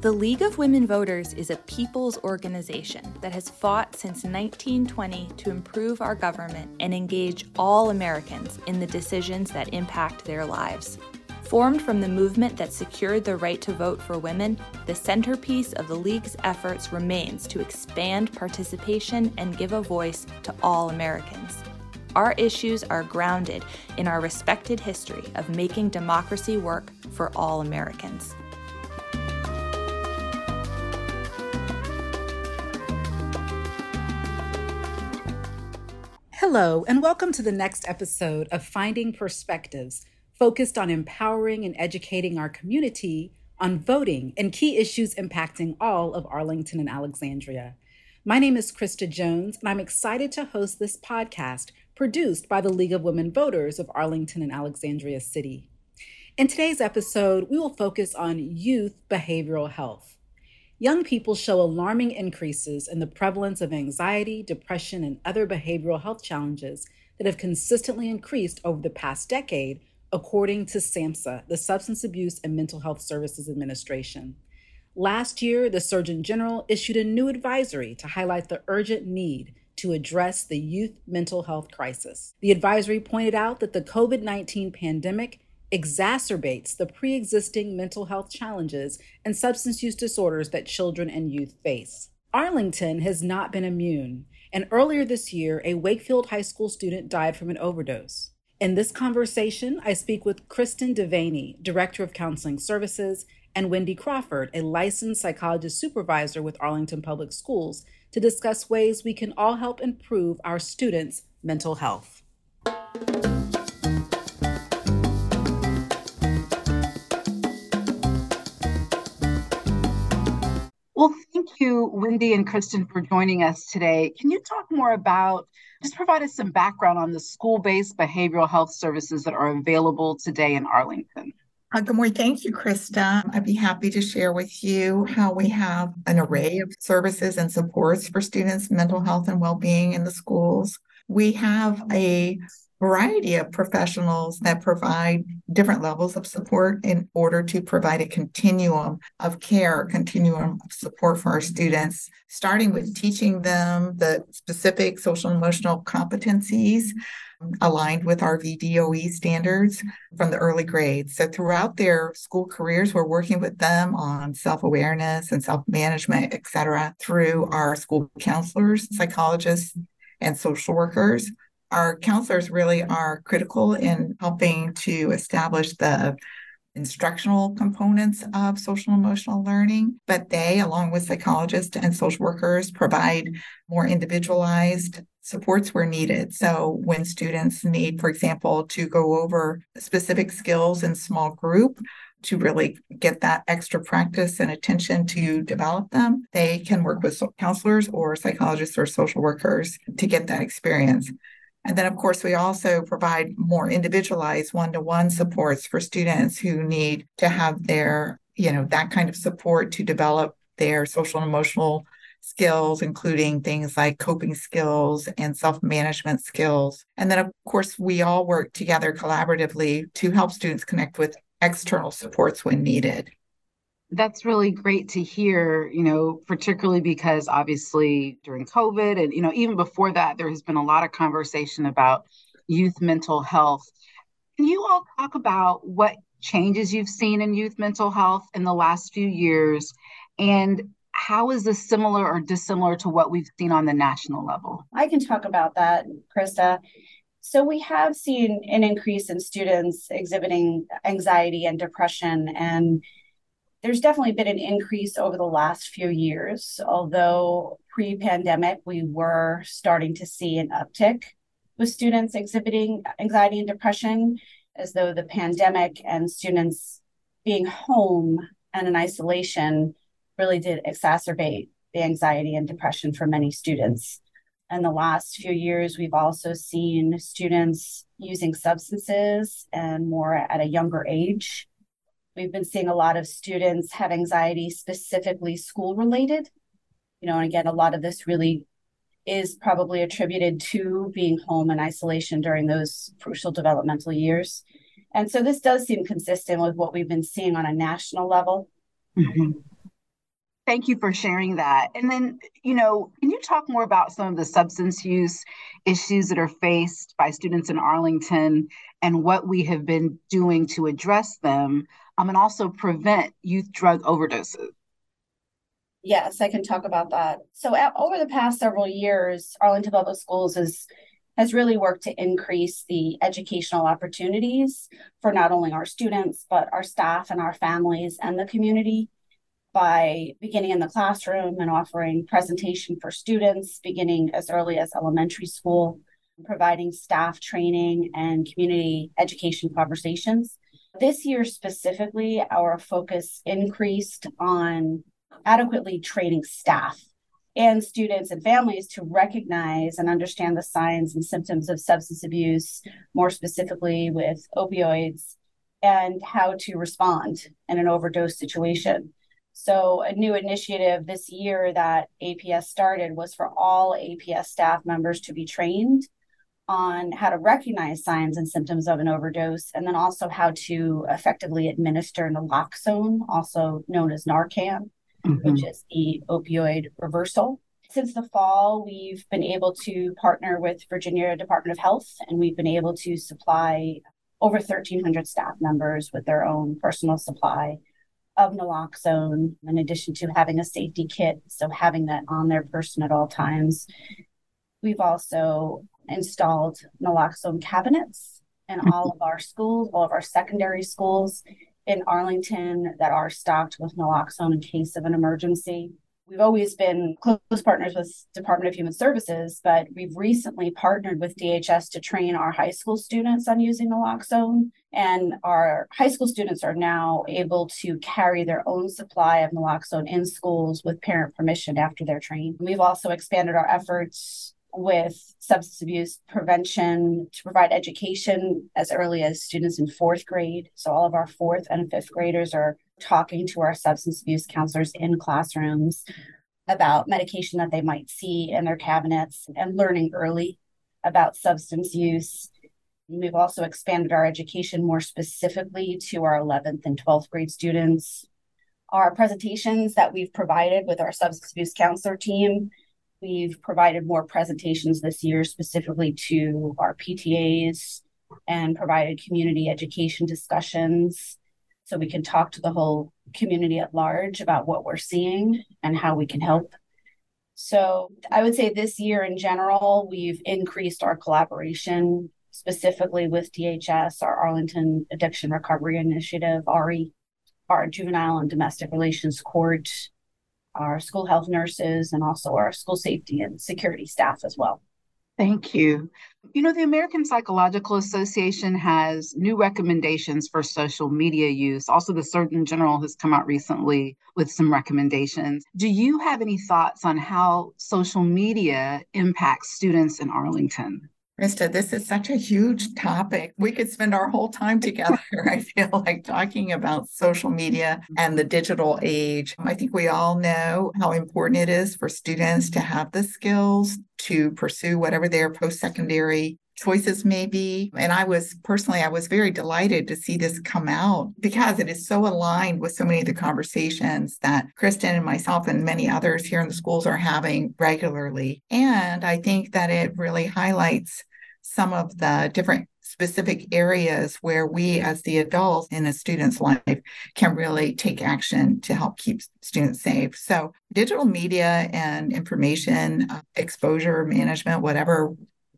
The League of Women Voters is a people's organization that has fought since 1920 to improve our government and engage all Americans in the decisions that impact their lives. Formed from the movement that secured the right to vote for women, the centerpiece of the League's efforts remains to expand participation and give a voice to all Americans. Our issues are grounded in our respected history of making democracy work for all Americans. Hello, and welcome to the next episode of Finding Perspectives, focused on empowering and educating our community on voting and key issues impacting all of Arlington and Alexandria. My name is Krysta Jones, and I'm excited to host this podcast produced by the League of Women Voters of Arlington and Alexandria City. In today's episode, we will focus on youth behavioral health. Young people show alarming increases in the prevalence of anxiety, depression, and other behavioral health challenges that have consistently increased over the past decade, according to SAMHSA, the Substance Abuse and Mental Health Services Administration. Last year, the Surgeon General issued a new advisory to highlight the urgent need to address the youth mental health crisis. The advisory pointed out that the COVID 19 pandemic exacerbates the pre existing mental health challenges and substance use disorders that children and youth face. Arlington has not been immune, and earlier this year, a Wakefield High School student died from an overdose. In this conversation, I speak with Kristin Devaney, Director of Counseling Services, and Wendy Crawford, a licensed psychologist supervisor with Arlington Public Schools, to discuss ways we can all help improve our students' mental health. You, Wendy and Kristin, for joining us today. Can you talk more about, just provide us some background on the school based behavioral health services that are available today in Arlington? Uh, good morning. Thank you, Krysta. I'd be happy to share with you how we have an array of services and supports for students' mental health and well being in the schools. We have a variety of professionals that provide different levels of support in order to provide a continuum of care, continuum of support for our students, starting with teaching them the specific social emotional competencies um, aligned with our VDOE standards from the early grades. So throughout their school careers, we're working with them on self-awareness and self-management, et cetera, through our school counselors, psychologists, and social workers our counselors really are critical in helping to establish the instructional components of social emotional learning, but they, along with psychologists and social workers, provide more individualized supports where needed. So, when students need, for example, to go over specific skills in small group, to really get that extra practice and attention to develop them, they can work with counselors or psychologists or social workers to get that experience. And then, of course, we also provide more individualized one to one supports for students who need to have their, you know, that kind of support to develop their social and emotional skills, including things like coping skills and self management skills. And then, of course, we all work together collaboratively to help students connect with external supports when needed. That's really great to hear, you know, particularly because obviously during COVID and, you know, even before that, there has been a lot of conversation about youth mental health. Can you all talk about what changes you've seen in youth mental health in the last few years? And how is this similar or dissimilar to what we've seen on the national level? I can talk about that, Krysta. So, we have seen an increase in students exhibiting anxiety and depression and there's definitely been an increase over the last few years, although pre pandemic, we were starting to see an uptick with students exhibiting anxiety and depression, as though the pandemic and students being home and in isolation really did exacerbate the anxiety and depression for many students. In the last few years, we've also seen students using substances and more at a younger age We've been seeing a lot of students have anxiety specifically school related. You know, and again, a lot of this really is probably attributed to being home in isolation during those crucial developmental years. And so this does seem consistent with what we've been seeing on a national level. Mm-hmm. Thank you for sharing that. And then, you know, can you talk more about some of the substance use issues that are faced by students in Arlington and what we have been doing to address them um, and also prevent youth drug overdoses? Yes, I can talk about that. So, at, over the past several years, Arlington Public Schools is has really worked to increase the educational opportunities for not only our students, but our staff and our families and the community by beginning in the classroom and offering presentation for students beginning as early as elementary school, providing staff training and community education conversations. This year specifically, our focus increased on adequately training staff and students and families to recognize and understand the signs and symptoms of substance abuse, more specifically with opioids, and how to respond in an overdose situation. So, a new initiative this year that APS started was for all APS staff members to be trained on how to recognize signs and symptoms of an overdose, and then also how to effectively administer naloxone, also known as Narcan mm-hmm. which is the opioid reversal. Since the fall, we've been able to partner with Virginia Department of Health, and we've been able to supply over 1,300 staff members with their own personal supply of naloxone, in addition to having a safety kit, so having that on their person at all times. We've also installed naloxone cabinets in all of our schools, all of our secondary schools, in Arlington that are stocked with naloxone in case of an emergency. We've always been close partners with Department of Human Services, but we've recently partnered with DHS to train our high school students on using naloxone. And our high school students are now able to carry their own supply of naloxone in schools with parent permission after they're trained. We've also expanded our efforts with substance abuse prevention to provide education as early as students in fourth grade. So, all of our fourth and fifth graders are talking to our substance abuse counselors in classrooms about medication that they might see in their cabinets and learning early about substance use. We've also expanded our education more specifically to our 11th and 12th grade students. Our presentations that we've provided with our substance abuse counselor team We've provided more presentations this year specifically to our PTAs and provided community education discussions so we can talk to the whole community at large about what we're seeing and how we can help. So I would say this year in general, we've increased our collaboration specifically with DHS, our Arlington Addiction Recovery Initiative, ARI, our Juvenile and Domestic Relations Court, our school health nurses, and also our school safety and security staff as well. Thank you. You know, the American Psychological Association has new recommendations for social media use. Also, the Surgeon General has come out recently with some recommendations. Do you have any thoughts on how social media impacts students in Arlington? Krysta, this is such a huge topic. We could spend our whole time together, I feel like, talking about social media and the digital age. I think we all know how important it is for students to have the skills to pursue whatever their post secondary choices may be. And I was personally, I was very delighted to see this come out because it is so aligned with so many of the conversations that Kristin and myself and many others here in the schools are having regularly. And I think that it really highlights some of the different specific areas where we as the adults in a student's life can really take action to help keep students safe. So digital media and information uh, exposure management whatever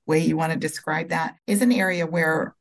way you want to describe that is an area where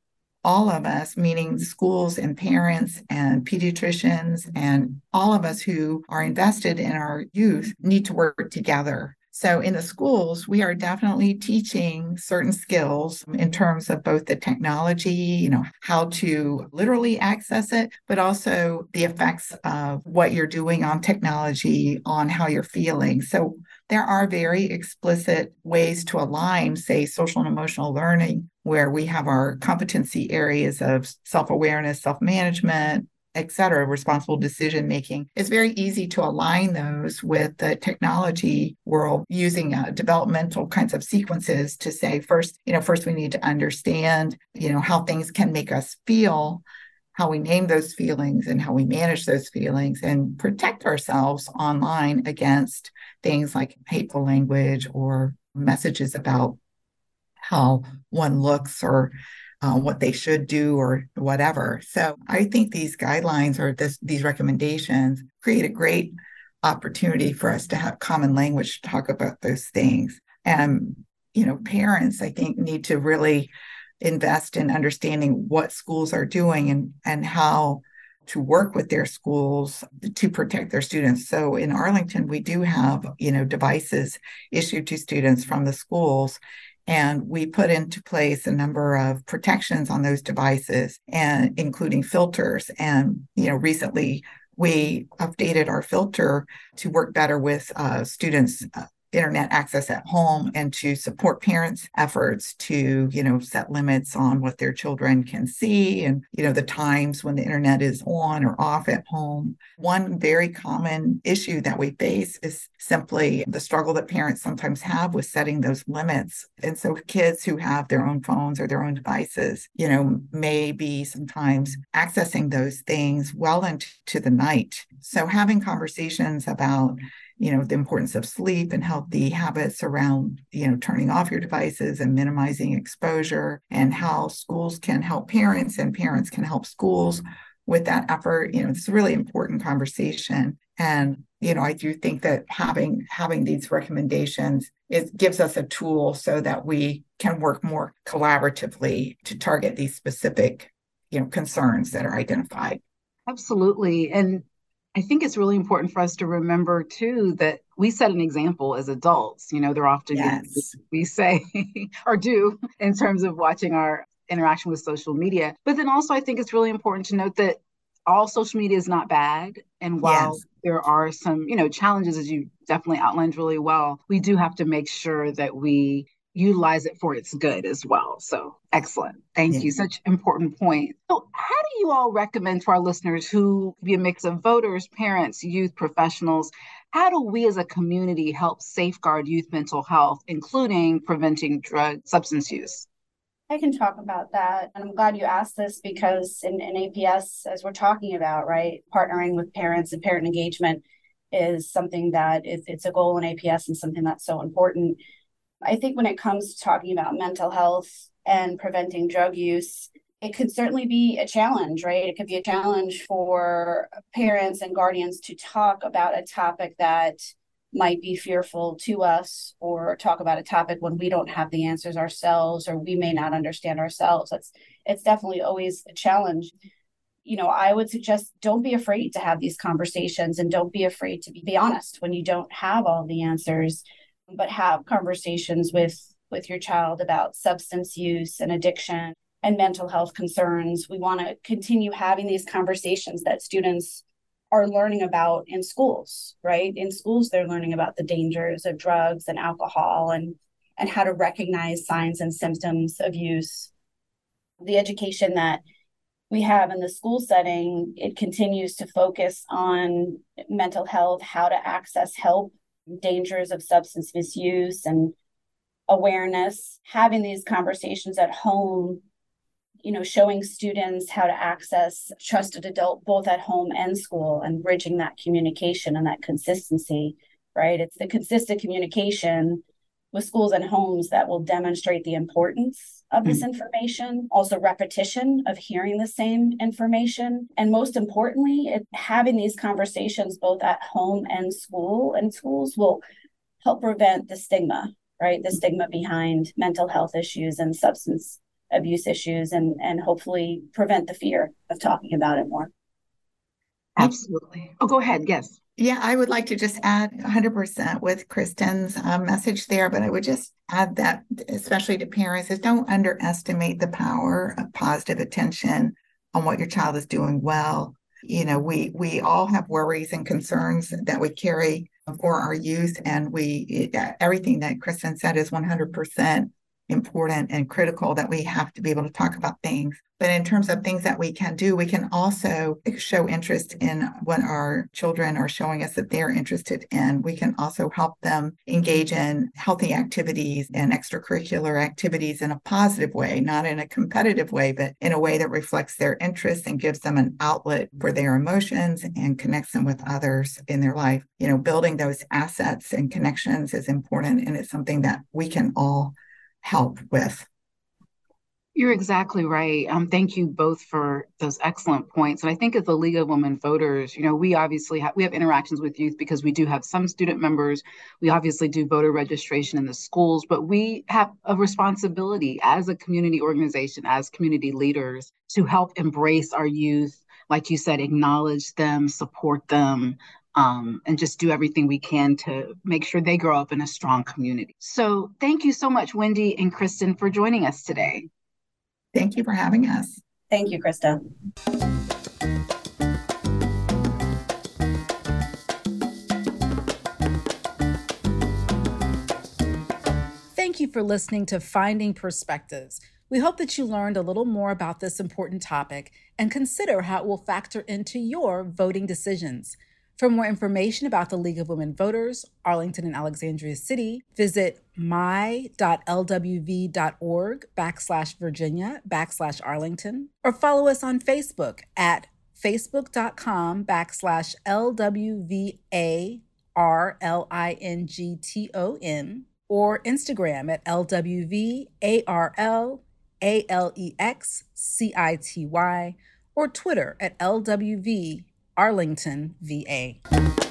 all of us, meaning schools and parents and pediatricians and all of us who are invested in our youth, need to work together so in the schools, we are definitely teaching certain skills in terms of both the technology, you know, how to literally access it, but also the effects of what you're doing on technology on how you're feeling. So there are very explicit ways to align, say, social and emotional learning, where we have our competency areas of self awareness, self management, et cetera, responsible decision making, it's very easy to align those with the technology world using uh, developmental kinds of sequences to say, first, you know, first we need to understand, you know, how things can make us feel how we name those feelings and how we manage those feelings and protect ourselves online against things like hateful language or messages about how one looks or uh, what they should do or whatever. So I think these guidelines or this, these recommendations create a great opportunity for us to have common language to talk about those things. And, you know, parents, I think, need to really invest in understanding what schools are doing and, and how to work with their schools to protect their students. So in Arlington, we do have, you know, devices issued to students from the schools. And we put into place a number of protections on those devices and including filters. And, you know, recently we updated our filter to work better with uh, students' uh, internet access at home and to support parents efforts to you know set limits on what their children can see and you know the times when the internet is on or off at home. One very common issue that we face is simply the struggle that parents sometimes have with setting those limits. And so kids who have their own phones or their own devices you know may be sometimes accessing those things well into the night. So having conversations about you know the importance of sleep and healthy habits around you know turning off your devices and minimizing exposure and how schools can help parents and parents can help schools with that effort. You know it's a really important conversation. And you know i do think that having having these recommendations it gives us a tool so that we can work more collaboratively to target these specific you know concerns that are identified. Absolutely. And I think it's really important for us to remember too that we set an example as adults. You know, they're often yes. we say or do in terms of watching our interaction with social media. But then also, I think it's really important to note that all social media is not bad. And while yes. there are some, you know, challenges, as you definitely outlined really well, we do have to make sure that we utilize it for its good as well. So excellent. Thank yeah. you. Such important point. So how do you all recommend to our listeners who be a mix of voters, parents, youth professionals? How do we as a community help safeguard youth mental health, including preventing drug substance use? I can talk about that. And I'm glad you asked this because in, in APS, as we're talking about, right, partnering with parents and parent engagement is something that is, it's a goal in APS and something that's so important I think when it comes to talking about mental health and preventing drug use, it could certainly be a challenge, right? It could be a challenge for parents and guardians to talk about a topic that might be fearful to us or talk about a topic when we don't have the answers ourselves or we may not understand ourselves. It's it's definitely always a challenge. You know, I would suggest don't be afraid to have these conversations and don't be afraid to be, be honest when you don't have all the answers but have conversations with with your child about substance use and addiction and mental health concerns. We want to continue having these conversations that students are learning about in schools, right? In schools they're learning about the dangers of drugs and alcohol and and how to recognize signs and symptoms of use. The education that we have in the school setting, it continues to focus on mental health, how to access help dangers of substance misuse and awareness, having these conversations at home, you know, showing students how to access trusted adult both at home and school and bridging that communication and that consistency, right? It's the consistent communication with schools and homes that will demonstrate the importance of this mm-hmm. information also repetition of hearing the same information and most importantly it, having these conversations both at home and school and schools will help prevent the stigma right the stigma behind mental health issues and substance abuse issues and and hopefully prevent the fear of talking about it more absolutely oh go ahead yes yeah, I would like to just add 100% with Kristin's um, message there, but I would just add that, especially to parents, is don't underestimate the power of positive attention on what your child is doing well. You know, we we all have worries and concerns that we carry for our youth, and we everything that Kristin said is 100% important and critical that we have to be able to talk about things. But in terms of things that we can do, we can also show interest in what our children are showing us that they're interested in. We can also help them engage in healthy activities and extracurricular activities in a positive way, not in a competitive way, but in a way that reflects their interests and gives them an outlet for their emotions and connects them with others in their life. You know, building those assets and connections is important and it's something that we can all help with. You're exactly right. Um, thank you both for those excellent points. And I think as the League of Women Voters, you know, we obviously have we have interactions with youth because we do have some student members. We obviously do voter registration in the schools, but we have a responsibility as a community organization, as community leaders, to help embrace our youth. Like you said, acknowledge them, support them, um, and just do everything we can to make sure they grow up in a strong community. So, thank you so much, Wendy and Kristin, for joining us today. Thank you for having us. Thank you, Krysta. Thank you for listening to Finding Perspectives. We hope that you learned a little more about this important topic and consider how it will factor into your voting decisions. For more information about the League of Women Voters, Arlington and Alexandria City, visit my.lwv.org backslash Virginia backslash Arlington, or follow us on Facebook at facebook.com backslash LWVARLINGTON, or Instagram at LWVARLALEXCITY, or Twitter at LWV Arlington, VA.